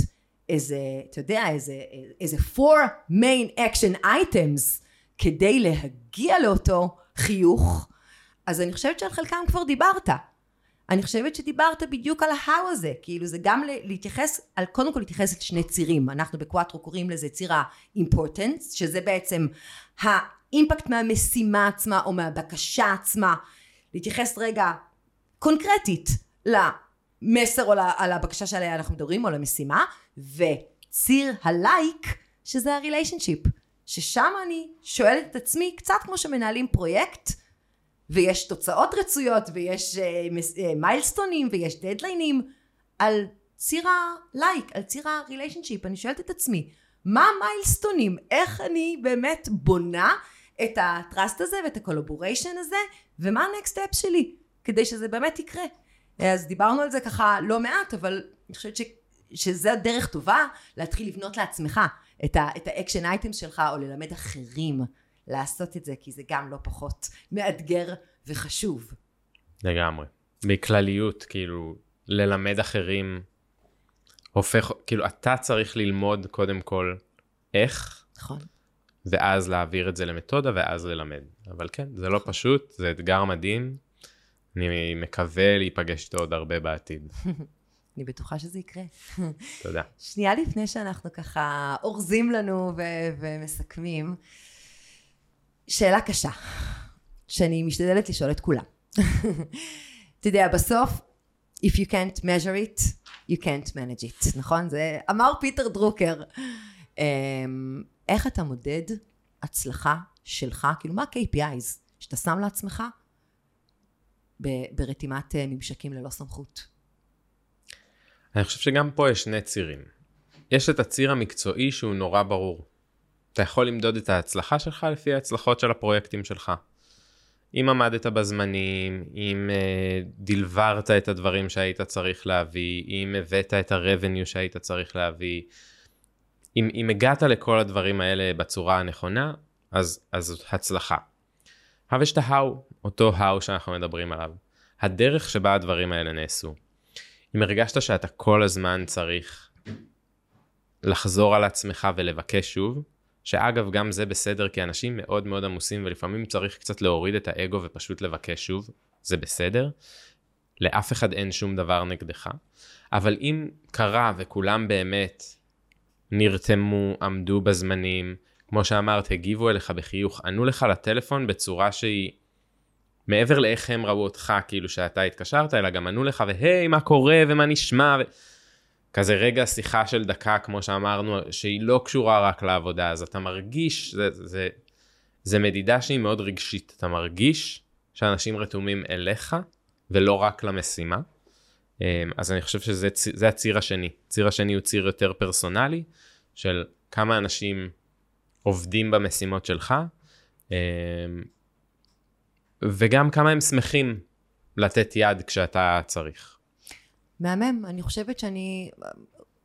איזה, אתה יודע, איזה, איזה four main action items כדי להגיע לאותו חיוך, אז אני חושבת שעל חלקם כבר דיברת. אני חושבת שדיברת בדיוק על ה-how הזה, כאילו זה גם להתייחס, על קודם כל להתייחס לשני צירים, אנחנו בקוואטרו קוראים לזה ציר ה-importance, שזה בעצם האימפקט מהמשימה עצמה או מהבקשה עצמה, להתייחס רגע קונקרטית המסר או על הבקשה שעליה אנחנו מדברים, או למשימה, וציר הלייק, שזה הריליישנשיפ. ששם אני שואלת את עצמי, קצת כמו שמנהלים פרויקט, ויש תוצאות רצויות, ויש מיילסטונים, uh, uh, ויש דדליינים, על ציר הלייק, על ציר הריליישנשיפ, אני שואלת את עצמי, מה המיילסטונים? איך אני באמת בונה את ה trust הזה ואת ה collaboration הזה, ומה ה next step שלי, כדי שזה באמת יקרה. אז דיברנו על זה ככה לא מעט, אבל אני חושבת ש, שזה הדרך טובה להתחיל לבנות לעצמך את ה action item שלך, או ללמד אחרים לעשות את זה, כי זה גם לא פחות מאתגר וחשוב. לגמרי. בכלליות, כאילו, ללמד אחרים הופך, כאילו, אתה צריך ללמוד קודם כל איך. נכון. ואז להעביר את זה למתודה ואז ללמד. אבל כן, זה לא פשוט, זה אתגר מדהים. אני מקווה להיפגש איתו עוד הרבה בעתיד. [laughs] אני בטוחה שזה יקרה. תודה. שנייה לפני שאנחנו ככה אורזים לנו ו- ומסכמים, שאלה קשה, שאני משתדלת לשאול את כולם. [laughs] אתה יודע, בסוף, If you can't measure it, you can't manage it, נכון? זה אמר פיטר דרוקר. אמ, איך אתה מודד הצלחה שלך, כאילו מה ה-KPIs שאתה שם לעצמך ברתימת אה, ממשקים ללא סמכות? אני חושב שגם פה יש שני צירים. יש את הציר המקצועי שהוא נורא ברור. אתה יכול למדוד את ההצלחה שלך לפי ההצלחות של הפרויקטים שלך. אם עמדת בזמנים, אם uh, דלברת את הדברים שהיית צריך להביא, אם הבאת את ה-revenue שהיית צריך להביא, אם, אם הגעת לכל הדברים האלה בצורה הנכונה, אז, אז הצלחה. אבל יש את ה-how, אותו how שאנחנו מדברים עליו. הדרך שבה הדברים האלה נעשו. אם הרגשת שאתה כל הזמן צריך לחזור על עצמך ולבקש שוב, שאגב גם זה בסדר כי אנשים מאוד מאוד עמוסים ולפעמים צריך קצת להוריד את האגו ופשוט לבקש שוב, זה בסדר. לאף אחד אין שום דבר נגדך. אבל אם קרה וכולם באמת נרתמו, עמדו בזמנים, כמו שאמרת, הגיבו אליך בחיוך, ענו לך לטלפון בצורה שהיא מעבר לאיך הם ראו אותך, כאילו שאתה התקשרת, אלא גם ענו לך, והי, מה קורה ומה נשמע, ו... כזה רגע שיחה של דקה, כמו שאמרנו, שהיא לא קשורה רק לעבודה, אז אתה מרגיש, זה, זה, זה מדידה שהיא מאוד רגשית, אתה מרגיש שאנשים רתומים אליך, ולא רק למשימה. אמ, אז אני חושב שזה הציר השני. הציר השני הוא ציר יותר פרסונלי, של כמה אנשים עובדים במשימות שלך, אמ, וגם כמה הם שמחים לתת יד כשאתה צריך. מהמם, אני חושבת שאני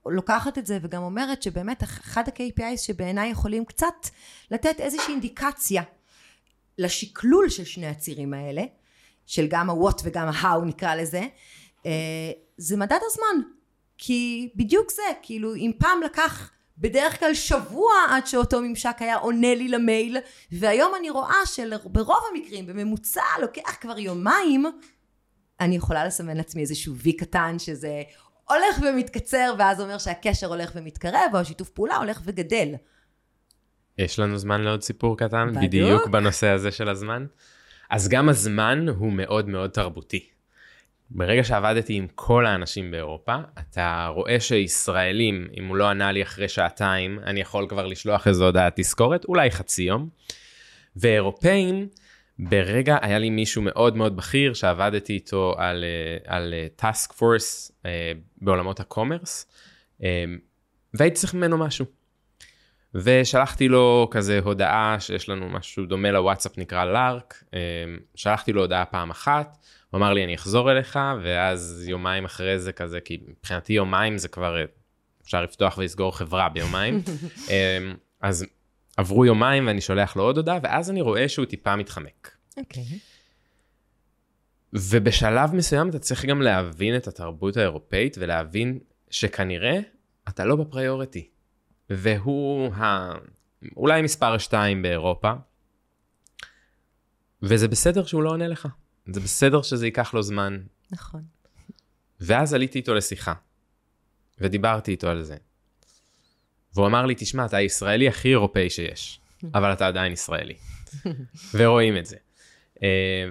לוקחת את זה וגם אומרת שבאמת אחד ה-KPIs שבעיניי יכולים קצת לתת איזושהי אינדיקציה לשקלול של שני הצירים האלה, של גם ה-what וגם ה-how נקרא לזה, אה, זה מדד הזמן. כי בדיוק זה, כאילו אם פעם לקח בדרך כלל שבוע עד שאותו ממשק היה עונה לי למייל, והיום אני רואה שברוב המקרים, בממוצע לוקח כבר יומיים, אני יכולה לסמן לעצמי איזשהו וי קטן שזה הולך ומתקצר, ואז אומר שהקשר הולך ומתקרב, או השיתוף פעולה הולך וגדל. יש לנו זמן לעוד סיפור קטן, בדיוק, בדיוק בנושא הזה של הזמן. אז גם הזמן הוא מאוד מאוד תרבותי. ברגע שעבדתי עם כל האנשים באירופה, אתה רואה שישראלים, אם הוא לא ענה לי אחרי שעתיים, אני יכול כבר לשלוח איזו הודעת תזכורת, אולי חצי יום. ואירופאים, ברגע, היה לי מישהו מאוד מאוד בכיר שעבדתי איתו על, אה, על task force אה, בעולמות ה commerce, uh, והייתי צריך ממנו משהו. ושלחתי לו כזה הודעה שיש לנו משהו דומה לוואטסאפ נקרא לארק, uh, שלחתי לו הודעה פעם אחת, הוא אמר לי אני אחזור אליך, ואז יומיים אחרי זה כזה, כי מבחינתי יומיים זה כבר, אפשר לפתוח ולסגור חברה ביומיים. [laughs] אמ, אז עברו יומיים ואני שולח לו עוד הודעה, ואז אני רואה שהוא טיפה מתחמק. אוקיי. Okay. ובשלב מסוים אתה צריך גם להבין את התרבות האירופאית ולהבין שכנראה אתה לא בפריוריטי. והוא ה... אולי מספר 2 באירופה, וזה בסדר שהוא לא עונה לך. זה בסדר שזה ייקח לו זמן. נכון. ואז עליתי איתו לשיחה, ודיברתי איתו על זה. והוא אמר לי, תשמע, אתה הישראלי הכי אירופאי שיש, [laughs] אבל אתה עדיין ישראלי. ורואים את זה. אה,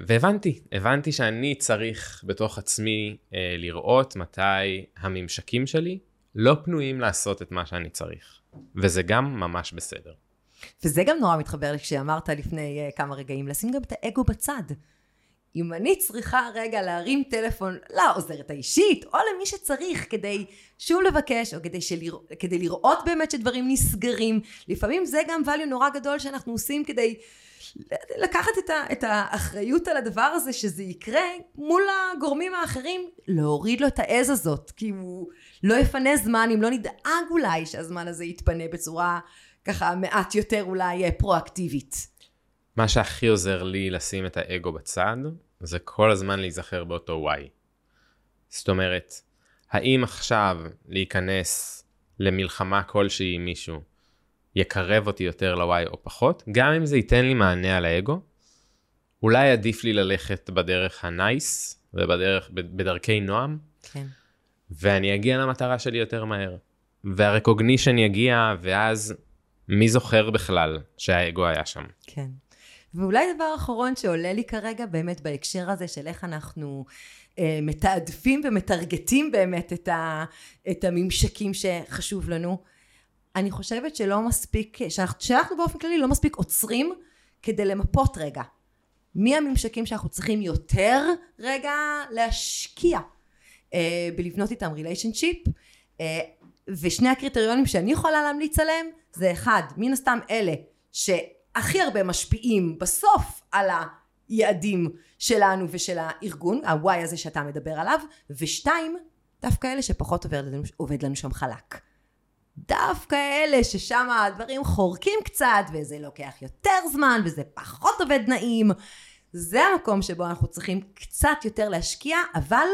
והבנתי, הבנתי שאני צריך בתוך עצמי אה, לראות מתי הממשקים שלי לא פנויים לעשות את מה שאני צריך. וזה גם ממש בסדר. וזה גם נורא מתחבר לי כשאמרת לפני uh, כמה רגעים, לשים גם את האגו בצד. אם אני צריכה רגע להרים טלפון לעוזרת האישית, או למי שצריך כדי שוב לבקש, או כדי, שלרא... כדי לראות באמת שדברים נסגרים, לפעמים זה גם value נורא גדול שאנחנו עושים כדי לקחת את, ה... את האחריות על הדבר הזה, שזה יקרה מול הגורמים האחרים, להוריד לו את העז הזאת, כי הוא לא יפנה זמן, אם לא נדאג אולי שהזמן הזה יתפנה בצורה ככה מעט יותר אולי אה, פרואקטיבית. מה שהכי עוזר לי לשים את האגו בצד, זה כל הזמן להיזכר באותו וואי. זאת אומרת, האם עכשיו להיכנס למלחמה כלשהי עם מישהו יקרב אותי יותר לוואי או פחות, גם אם זה ייתן לי מענה על האגו, אולי עדיף לי ללכת בדרך הנייס ובדרך, בדרכי נועם, כן. ואני אגיע למטרה שלי יותר מהר. והרקוגנישן יגיע, ואז מי זוכר בכלל שהאגו היה שם? כן. ואולי דבר אחרון שעולה לי כרגע באמת בהקשר הזה של איך אנחנו אה, מתעדפים ומטרגטים באמת את, ה, את הממשקים שחשוב לנו. אני חושבת שלא מספיק, שאנחנו, שאנחנו באופן כללי לא מספיק עוצרים כדי למפות רגע. מי הממשקים שאנחנו צריכים יותר רגע להשקיע אה, בלבנות איתם ריליישנשיפ. אה, ושני הקריטריונים שאני יכולה להמליץ עליהם זה אחד, מן הסתם אלה שהכי הרבה משפיעים בסוף על היעדים שלנו ושל הארגון, ה-Y הזה שאתה מדבר עליו, ושתיים, דווקא אלה שפחות עובד לנו, עובד לנו שם חלק. דווקא אלה ששם הדברים חורקים קצת, וזה לוקח יותר זמן, וזה פחות עובד נעים, זה המקום שבו אנחנו צריכים קצת יותר להשקיע, אבל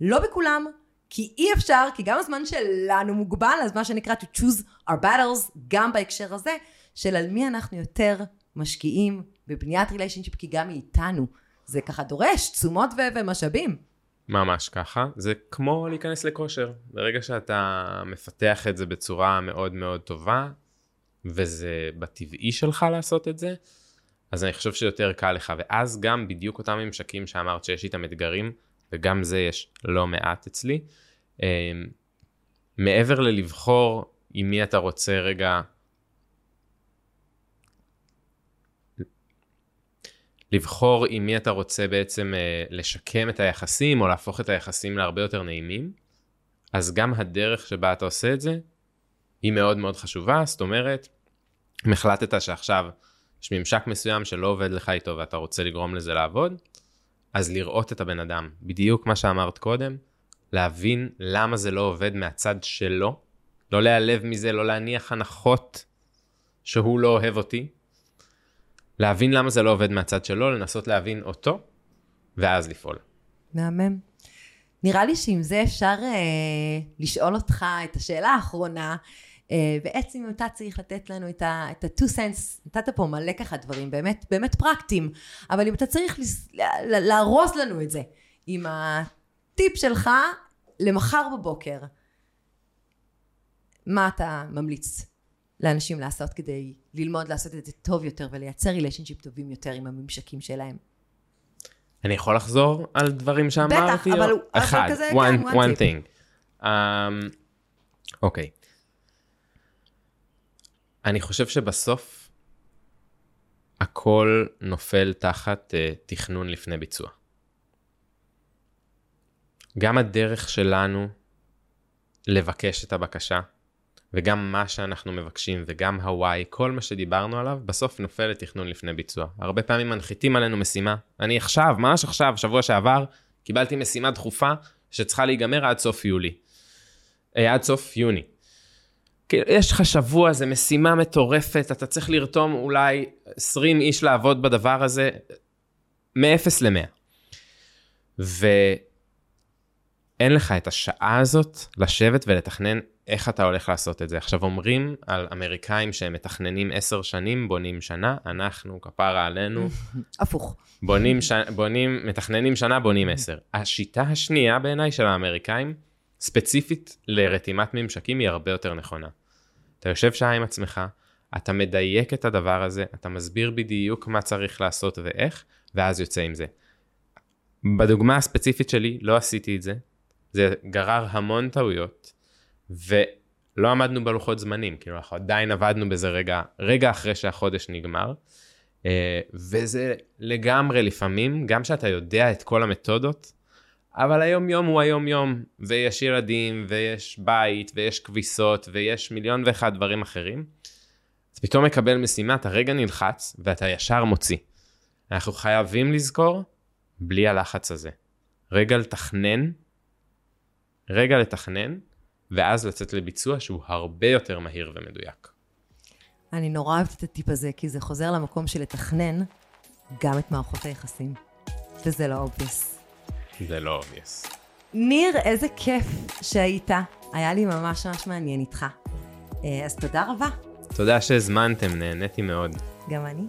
לא בכולם, כי אי אפשר, כי גם הזמן שלנו מוגבל, אז מה שנקרא to choose our battles, גם בהקשר הזה, של על מי אנחנו יותר משקיעים בבניית ריליישנשיפ, כי גם מאיתנו זה ככה דורש תשומות ו- ומשאבים. ממש ככה, זה כמו להיכנס לכושר. ברגע שאתה מפתח את זה בצורה מאוד מאוד טובה, וזה בטבעי שלך לעשות את זה, אז אני חושב שיותר קל לך. ואז גם בדיוק אותם ממשקים שאמרת שיש איתם אתגרים, וגם זה יש לא מעט אצלי. אמ, מעבר ללבחור עם מי אתה רוצה רגע לבחור עם מי אתה רוצה בעצם אה, לשקם את היחסים או להפוך את היחסים להרבה יותר נעימים, אז גם הדרך שבה אתה עושה את זה היא מאוד מאוד חשובה, זאת אומרת, אם החלטת שעכשיו יש ממשק מסוים שלא עובד לך איתו ואתה רוצה לגרום לזה לעבוד, אז לראות את הבן אדם, בדיוק מה שאמרת קודם, להבין למה זה לא עובד מהצד שלו, לא להיעלב מזה, לא להניח הנחות שהוא לא אוהב אותי, להבין למה זה לא עובד מהצד שלו, לנסות להבין אותו, ואז לפעול. מהמם. נראה לי שעם זה אפשר אה, לשאול אותך את השאלה האחרונה, אה, בעצם אם אתה צריך לתת לנו את ה-two sense, נתת פה מלא ככה דברים באמת, באמת פרקטיים, אבל אם אתה צריך לארוז לנו את זה עם הטיפ שלך למחר בבוקר, מה אתה ממליץ לאנשים לעשות כדי ללמוד לעשות את זה טוב יותר ולייצר ריליישנשיפ טובים יותר עם הממשקים שלהם? אני יכול לחזור על דברים שאמרתי? בטח, אבל הוא... אחד, כזה, one, one, one thing. אמ, אוקיי. Um, okay. אני חושב שבסוף הכל נופל תחת uh, תכנון לפני ביצוע. גם הדרך שלנו לבקש את הבקשה, וגם מה שאנחנו מבקשים, וגם הוואי, כל מה שדיברנו עליו, בסוף נופל לתכנון לפני ביצוע. הרבה פעמים מנחיתים עלינו משימה. אני עכשיו, ממש עכשיו, שבוע שעבר, קיבלתי משימה דחופה שצריכה להיגמר עד סוף יולי. אה, עד סוף יוני. כאילו, יש לך שבוע, זו משימה מטורפת, אתה צריך לרתום אולי 20 איש לעבוד בדבר הזה, מ-0 ל-100. ואין לך את השעה הזאת לשבת ולתכנן איך אתה הולך לעשות את זה. עכשיו אומרים על אמריקאים שהם מתכננים 10 שנים, בונים שנה, אנחנו, כפרה עלינו. [laughs] הפוך. בונים, ש... בונים, מתכננים שנה, בונים 10. השיטה השנייה בעיניי של האמריקאים, ספציפית לרתימת ממשקים היא הרבה יותר נכונה. אתה יושב שעה עם עצמך, אתה מדייק את הדבר הזה, אתה מסביר בדיוק מה צריך לעשות ואיך, ואז יוצא עם זה. בדוגמה הספציפית שלי לא עשיתי את זה, זה גרר המון טעויות, ולא עמדנו בלוחות זמנים, כאילו אנחנו עדיין עבדנו בזה רגע, רגע אחרי שהחודש נגמר, אה, וזה לגמרי לפעמים, גם שאתה יודע את כל המתודות, אבל היום יום הוא היום יום, ויש ילדים, ויש בית, ויש כביסות, ויש מיליון ואחד דברים אחרים. אז פתאום מקבל משימה, אתה רגע נלחץ, ואתה ישר מוציא. אנחנו חייבים לזכור, בלי הלחץ הזה. רגע לתכנן, רגע לתכנן, ואז לצאת לביצוע שהוא הרבה יותר מהיר ומדויק. אני נורא אוהבת את הטיפ הזה, כי זה חוזר למקום של לתכנן גם את מערכות היחסים. וזה לא obvious. זה לא obvious. ניר, איזה כיף שהיית. היה לי ממש ממש מעניין איתך. אה, אז תודה רבה. תודה שהזמנתם, נהניתי מאוד. גם אני.